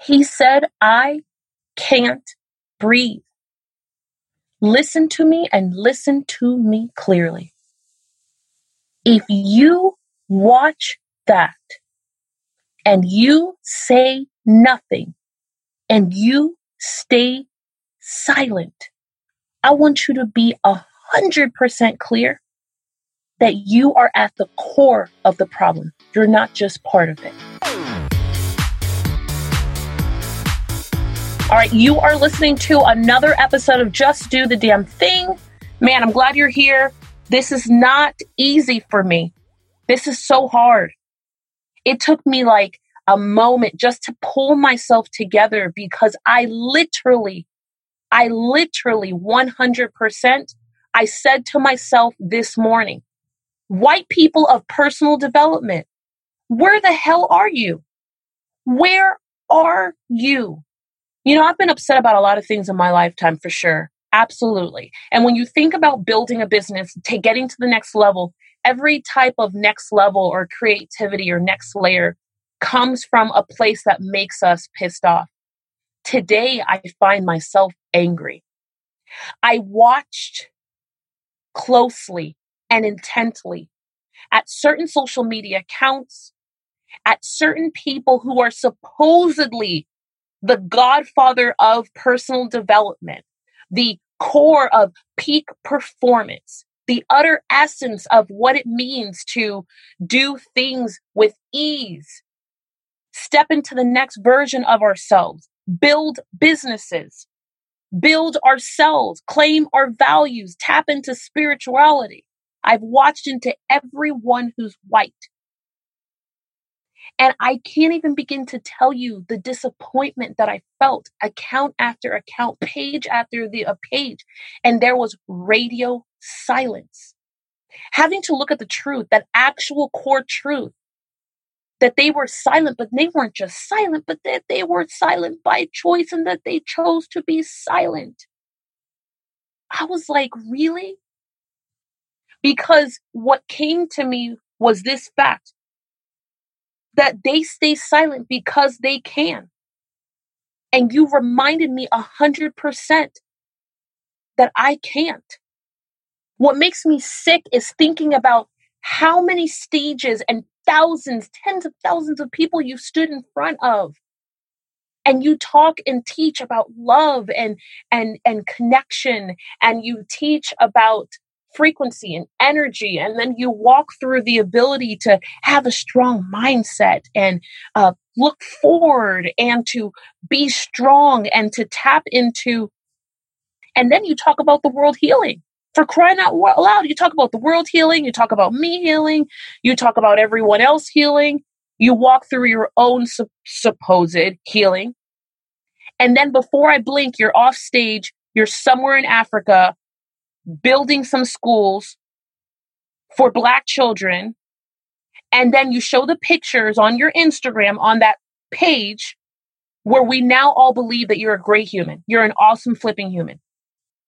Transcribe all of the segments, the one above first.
He said, I can't breathe. Listen to me and listen to me clearly. If you watch that and you say nothing and you stay silent, I want you to be a hundred percent clear that you are at the core of the problem. You're not just part of it. All right, you are listening to another episode of Just Do the Damn Thing. Man, I'm glad you're here. This is not easy for me. This is so hard. It took me like a moment just to pull myself together because I literally, I literally 100%, I said to myself this morning, white people of personal development, where the hell are you? Where are you? You know, I've been upset about a lot of things in my lifetime for sure. Absolutely. And when you think about building a business, getting to the next level, every type of next level or creativity or next layer comes from a place that makes us pissed off. Today, I find myself angry. I watched closely and intently at certain social media accounts, at certain people who are supposedly the godfather of personal development, the core of peak performance, the utter essence of what it means to do things with ease, step into the next version of ourselves, build businesses, build ourselves, claim our values, tap into spirituality. I've watched into everyone who's white. And I can't even begin to tell you the disappointment that I felt account after account, page after the a page. And there was radio silence. Having to look at the truth, that actual core truth, that they were silent, but they weren't just silent, but that they were silent by choice and that they chose to be silent. I was like, really? Because what came to me was this fact that they stay silent because they can. And you reminded me a hundred percent that I can't. What makes me sick is thinking about how many stages and thousands, tens of thousands of people you stood in front of and you talk and teach about love and and and connection and you teach about frequency and energy. And then you walk through the ability to have a strong mindset and uh, look forward and to be strong and to tap into. And then you talk about the world healing. For crying out loud, you talk about the world healing, you talk about me healing, you talk about everyone else healing, you walk through your own su- supposed healing. And then before I blink, you're off stage, you're somewhere in Africa building some schools for black children and then you show the pictures on your Instagram on that page where we now all believe that you're a great human. You're an awesome flipping human.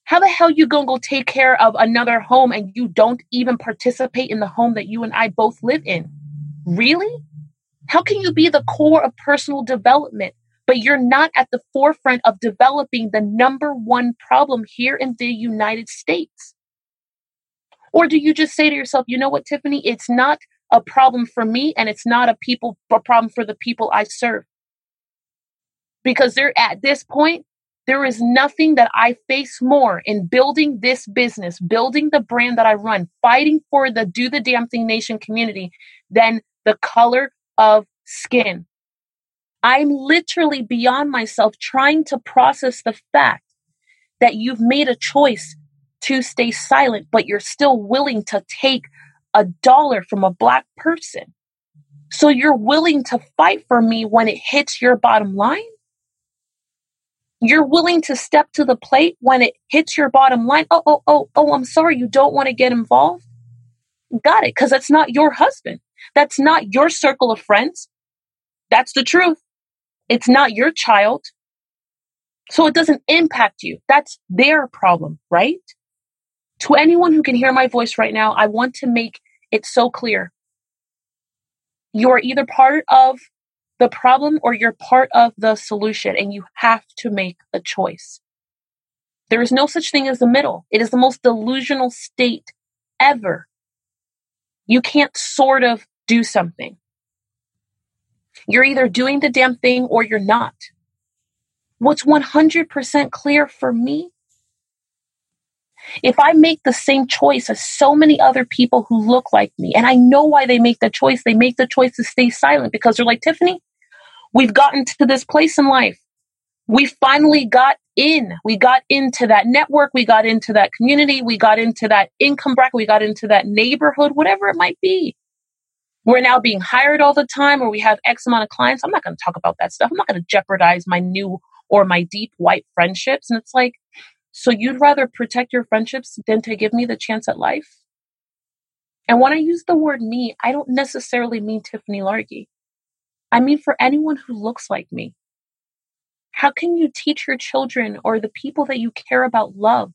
How the hell you gonna go take care of another home and you don't even participate in the home that you and I both live in? Really? How can you be the core of personal development but you're not at the forefront of developing the number one problem here in the United States? Or do you just say to yourself, you know what, Tiffany, it's not a problem for me and it's not a people a problem for the people I serve. Because they're at this point, there is nothing that I face more in building this business, building the brand that I run, fighting for the Do the Damn Thing Nation community than the color of skin. I'm literally beyond myself trying to process the fact that you've made a choice to stay silent, but you're still willing to take a dollar from a black person. So you're willing to fight for me when it hits your bottom line? You're willing to step to the plate when it hits your bottom line? Oh, oh, oh, oh, I'm sorry, you don't want to get involved? Got it, because that's not your husband. That's not your circle of friends. That's the truth. It's not your child. So it doesn't impact you. That's their problem, right? To anyone who can hear my voice right now, I want to make it so clear. You are either part of the problem or you're part of the solution and you have to make a choice. There is no such thing as the middle. It is the most delusional state ever. You can't sort of do something. You're either doing the damn thing or you're not. What's 100% clear for me if I make the same choice as so many other people who look like me, and I know why they make the choice, they make the choice to stay silent because they're like, Tiffany, we've gotten to this place in life. We finally got in. We got into that network. We got into that community. We got into that income bracket. We got into that neighborhood, whatever it might be. We're now being hired all the time, or we have X amount of clients. I'm not going to talk about that stuff. I'm not going to jeopardize my new or my deep white friendships. And it's like, so you'd rather protect your friendships than to give me the chance at life? And when I use the word me, I don't necessarily mean Tiffany Largie. I mean for anyone who looks like me. How can you teach your children or the people that you care about love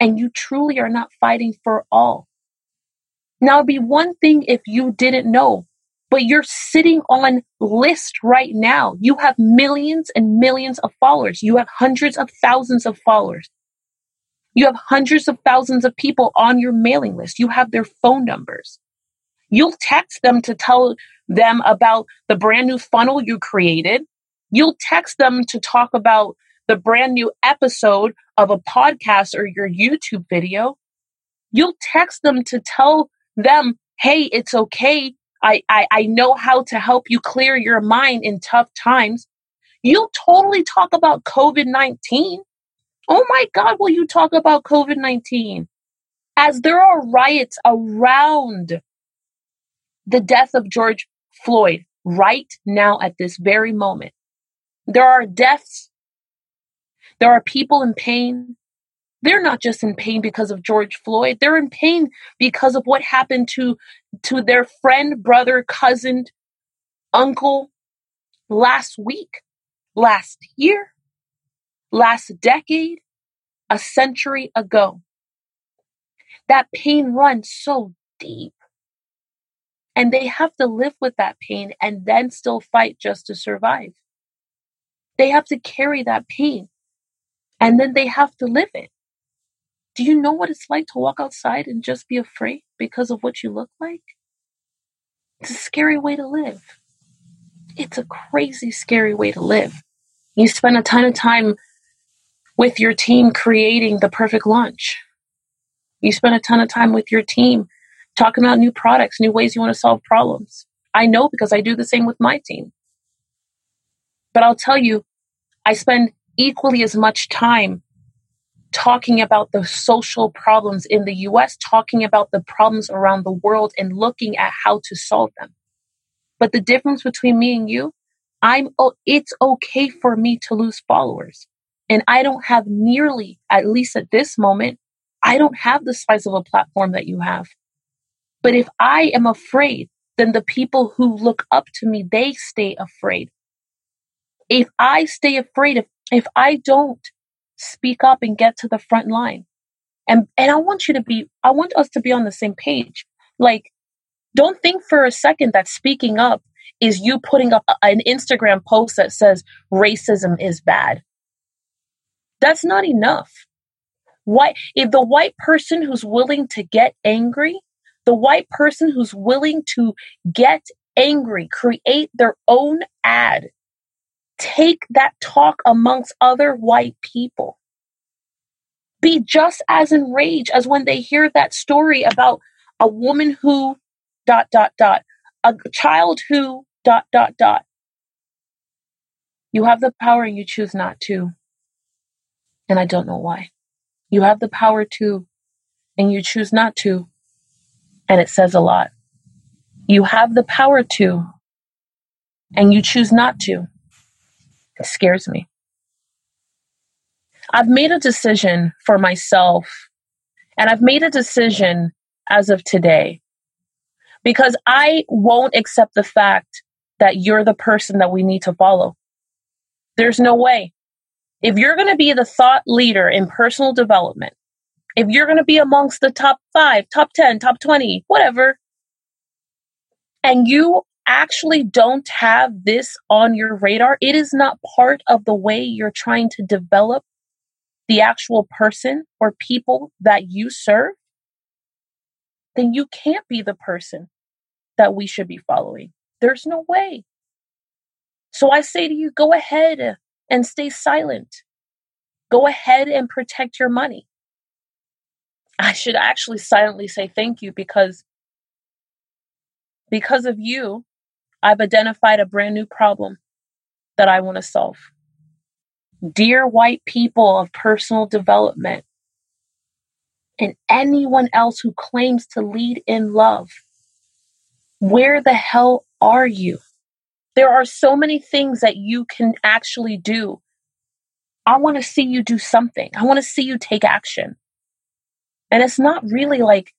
and you truly are not fighting for all? Now, it'd be one thing if you didn't know but you're sitting on list right now. You have millions and millions of followers. You have hundreds of thousands of followers. You have hundreds of thousands of people on your mailing list. You have their phone numbers. You'll text them to tell them about the brand new funnel you created. You'll text them to talk about the brand new episode of a podcast or your YouTube video. You'll text them to tell them, hey, it's okay I, I, I know how to help you clear your mind in tough times. You'll totally talk about COVID 19. Oh my God, will you talk about COVID 19? As there are riots around the death of George Floyd right now at this very moment, there are deaths, there are people in pain, they're not just in pain because of George Floyd. They're in pain because of what happened to to their friend, brother, cousin, uncle last week, last year, last decade, a century ago. That pain runs so deep. And they have to live with that pain and then still fight just to survive. They have to carry that pain and then they have to live it. Do you know what it's like to walk outside and just be afraid because of what you look like? It's a scary way to live. It's a crazy, scary way to live. You spend a ton of time with your team creating the perfect lunch. You spend a ton of time with your team talking about new products, new ways you want to solve problems. I know because I do the same with my team. But I'll tell you, I spend equally as much time talking about the social problems in the US, talking about the problems around the world, and looking at how to solve them. But the difference between me and you, I'm oh, it's okay for me to lose followers. And I don't have nearly, at least at this moment, I don't have the size of a platform that you have. But if I am afraid, then the people who look up to me, they stay afraid. If I stay afraid, if, if I don't speak up and get to the front line. And and I want you to be I want us to be on the same page. Like don't think for a second that speaking up is you putting up an Instagram post that says racism is bad. That's not enough. Why if the white person who's willing to get angry, the white person who's willing to get angry, create their own ad take that talk amongst other white people. Be just as enraged as when they hear that story about a woman who, dot, dot, dot, a child who, dot, dot, dot. You have the power and you choose not to. And I don't know why. You have the power to, and you choose not to. And it says a lot. You have the power to, and you choose not to. It scares me. I've made a decision for myself, and I've made a decision as of today because I won't accept the fact that you're the person that we need to follow. There's no way. If you're going to be the thought leader in personal development, if you're going to be amongst the top five, top 10, top 20, whatever, and you actually don't have this on your radar, it is not part of the way you're trying to develop the actual person or people that you serve, then you can't be the person that we should be following. There's no way. So I say to you, go ahead and stay silent. Go ahead and protect your money. I should actually silently say thank you because because of you, I've identified a brand new problem that I want to solve. Dear white people of personal development and anyone else who claims to lead in love, where the hell are you? There are so many things that you can actually do. I want to see you do something. I want to see you take action. And it's not really like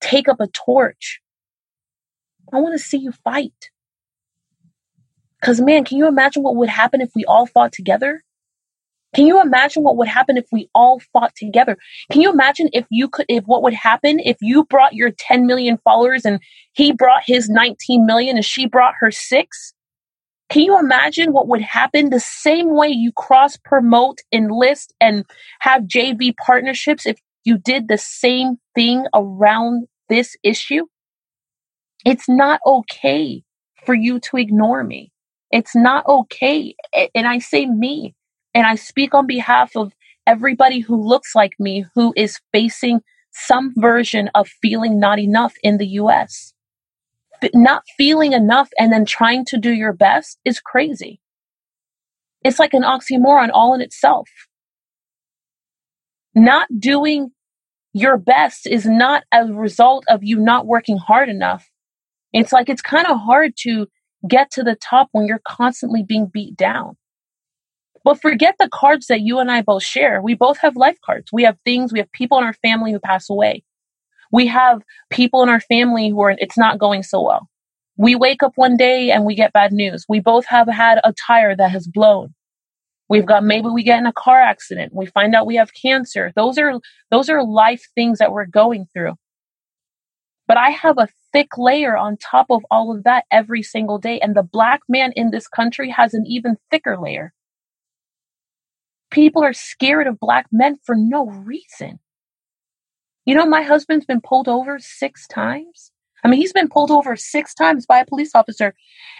take up a torch. I want to see you fight. Because, man, can you imagine what would happen if we all fought together? Can you imagine what would happen if we all fought together? Can you imagine if you could, if what would happen if you brought your 10 million followers and he brought his 19 million and she brought her six? Can you imagine what would happen the same way you cross promote, enlist, and have JV partnerships if you did the same thing around this issue? It's not okay for you to ignore me. It's not okay. And I say me, and I speak on behalf of everybody who looks like me who is facing some version of feeling not enough in the US. Not feeling enough and then trying to do your best is crazy. It's like an oxymoron all in itself. Not doing your best is not a result of you not working hard enough. It's like it's kind of hard to get to the top when you're constantly being beat down. But forget the cards that you and I both share. We both have life cards. We have things, we have people in our family who pass away. We have people in our family who are, it's not going so well. We wake up one day and we get bad news. We both have had a tire that has blown. We've got maybe we get in a car accident. We find out we have cancer. Those are those are life things that we're going through. But I have a thick layer on top of all of that every single day. And the black man in this country has an even thicker layer. People are scared of black men for no reason. You know, my husband's been pulled over six times. I mean, he's been pulled over six times by a police officer,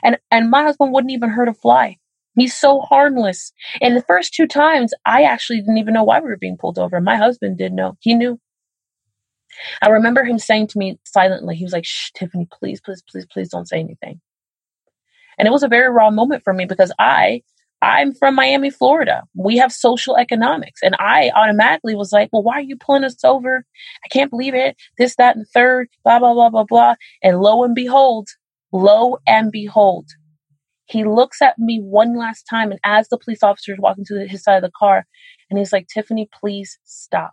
and, and my husband wouldn't even hurt a fly. He's so harmless. And the first two times, I actually didn't even know why we were being pulled over. My husband did know. He knew. I remember him saying to me silently, he was like, Shh, Tiffany, please, please, please, please don't say anything. And it was a very raw moment for me because I, I'm from Miami, Florida. We have social economics. And I automatically was like, well, why are you pulling us over? I can't believe it. This, that, and third, blah, blah, blah, blah, blah. And lo and behold, lo and behold, he looks at me one last time. And as the police officer is walking to his side of the car, and he's like, Tiffany, please stop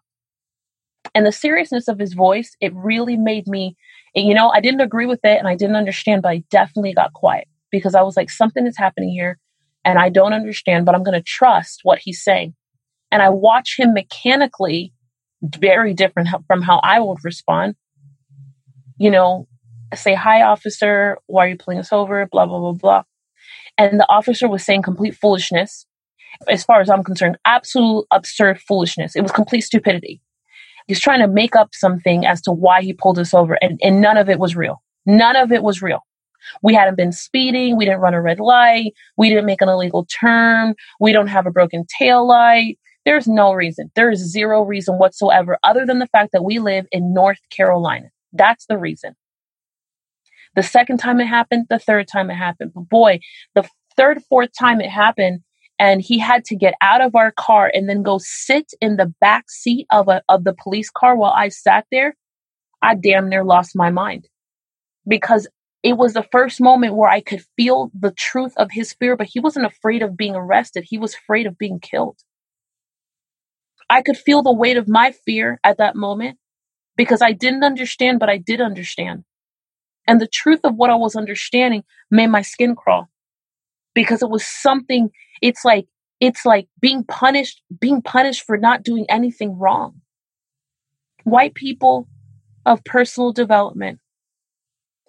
and the seriousness of his voice it really made me you know i didn't agree with it and i didn't understand but i definitely got quiet because i was like something is happening here and i don't understand but i'm going to trust what he's saying. And i watch him mechanically very different from how i would respond. You know say hi officer. Why are you pulling us over? Blah blah blah blah. And the officer was saying complete foolishness. As far as i'm concerned absolute absurd foolishness. It was complete stupidity He's trying to make up something as to why he pulled us over, and, and none of it was real. None of it was real. We hadn't been speeding. We didn't run a red light. We didn't make an illegal turn. We don't have a broken tail light. There's no reason. There is zero reason whatsoever other than the fact that we live in North Carolina. That's the reason. The second time it happened, the third time it happened. But boy, the third, fourth time it happened, and he had to get out of our car and then go sit in the back seat of a of the police car while I sat there, I damn near lost my mind. Because it was the first moment where I could feel the truth of his fear, but he wasn't afraid of being arrested. He was afraid of being killed. I could feel the weight of my fear at that moment because I didn't understand, but I did understand. And the truth of what I was understanding made my skin crawl because it was something it's like it's like being punished being punished for not doing anything wrong white people of personal development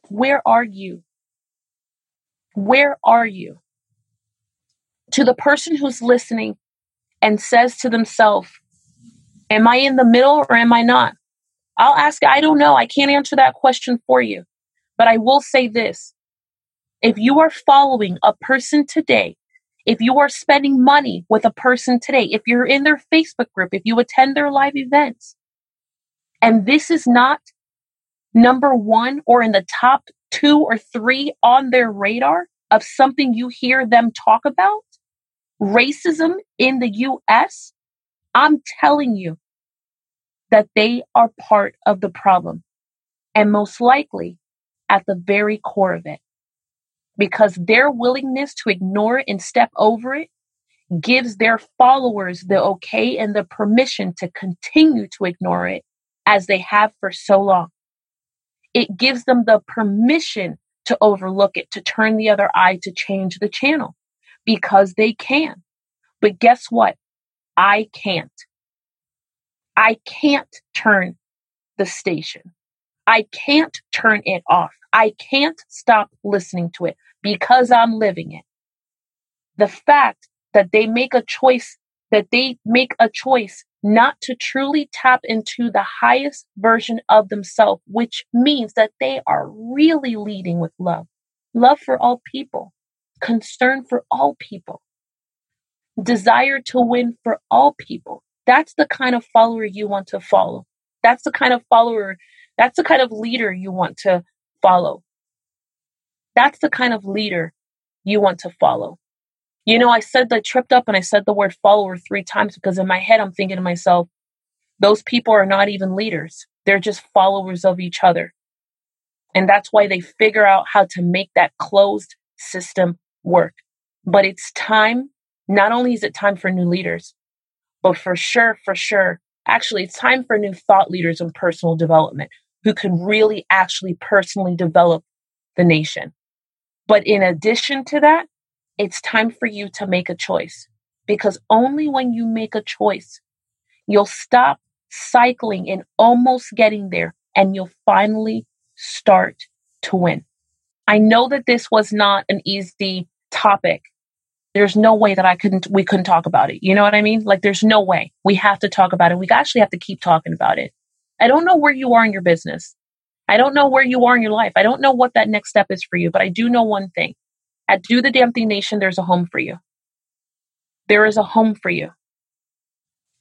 where are you Where are you? To the person who's listening and says to themselves, Am I in the middle or am I not? I'll ask, I don't know. I can't answer that question for you. But I will say this if you are following a person today, if you are spending money with a person today, if you're in their Facebook group, if you attend their live events, and this is not number one or in the top two or three on their radar of something you hear them talk about, racism in the US, I'm telling you that they are part of the problem and most likely at the very core of it. Because their willingness to ignore and step over it gives their followers the okay and the permission to continue to ignore it as they have for so long. It gives them the permission to overlook it, to turn the other eye, to change the channel because they can. But guess what? I can't. I can't turn the station. I can't turn it off. I can't stop listening to it because I'm living it. The fact that they make a choice, that they make a choice not to truly tap into the highest version of themselves, which means that they are really leading with love, love for all people, concern for all people, desire to win for all people. That's the kind of follower you want to follow. That's the kind of follower, that's the kind of leader you want to follow. That's the kind of leader you want to follow. You know, I said that tripped up and I said the word follower three times because in my head I'm thinking to myself, those people are not even leaders. They're just followers of each other. And that's why they figure out how to make that closed system work. But it's time, not only is it time for new leaders, but for sure, for sure, actually, it's time for new thought leaders in personal development who can really actually personally develop the nation. But in addition to that, it's time for you to make a choice because only when you make a choice, you'll stop cycling and almost getting there and you'll finally start to win. I know that this was not an easy topic. There's no way that I couldn't, we couldn't talk about it. You know what I mean? Like there's no way we have to talk about it. We actually have to keep talking about it. I don't know where you are in your business. I don't know where you are in your life. I don't know what that next step is for you, but I do know one thing. At Do the Damn Thing Nation, there's a home for you. There is a home for you.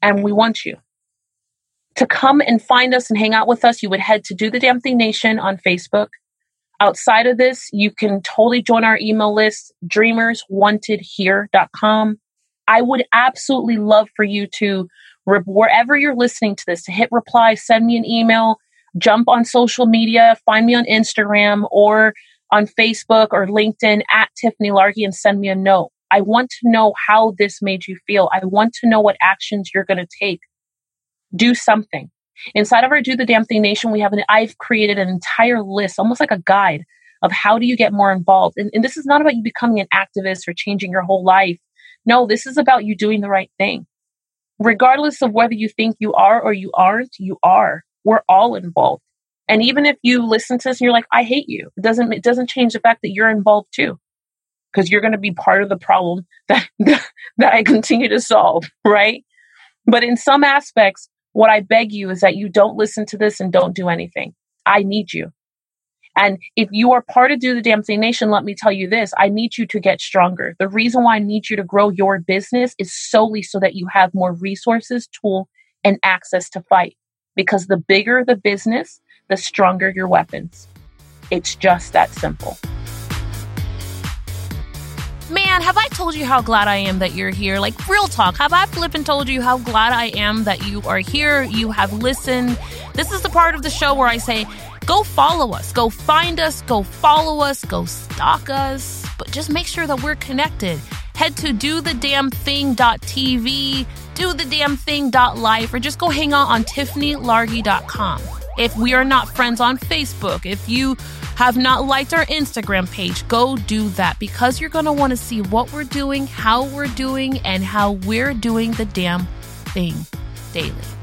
And we want you. To come and find us and hang out with us, you would head to Do the Damn Thing Nation on Facebook. Outside of this, you can totally join our email list, dreamerswantedhere.com. I would absolutely love for you to, wherever you're listening to this, to hit reply, send me an email, jump on social media, find me on Instagram, or on Facebook or LinkedIn at Tiffany Largie and send me a note. I want to know how this made you feel. I want to know what actions you're going to take. Do something. Inside of our Do the Damn Thing Nation, we have an, I've created an entire list, almost like a guide of how do you get more involved. And, and this is not about you becoming an activist or changing your whole life. No, this is about you doing the right thing. Regardless of whether you think you are or you aren't, you are. We're all involved. And even if you listen to this and you're like, I hate you, it doesn't it doesn't change the fact that you're involved too. Because you're going to be part of the problem that, that I continue to solve, right? But in some aspects, what I beg you is that you don't listen to this and don't do anything. I need you. And if you are part of Do the Damn Thing Nation, let me tell you this I need you to get stronger. The reason why I need you to grow your business is solely so that you have more resources, tool, and access to fight. Because the bigger the business, the stronger your weapons. It's just that simple. Man, have I told you how glad I am that you're here? Like, real talk, have I flippin' told you how glad I am that you are here? You have listened. This is the part of the show where I say, go follow us, go find us, go follow us, go stalk us, but just make sure that we're connected. Head to dothedamnthing.tv, dothedamnthing.life, or just go hang out on tiffanylargie.com. If we are not friends on Facebook, if you have not liked our Instagram page, go do that because you're going to want to see what we're doing, how we're doing, and how we're doing the damn thing daily.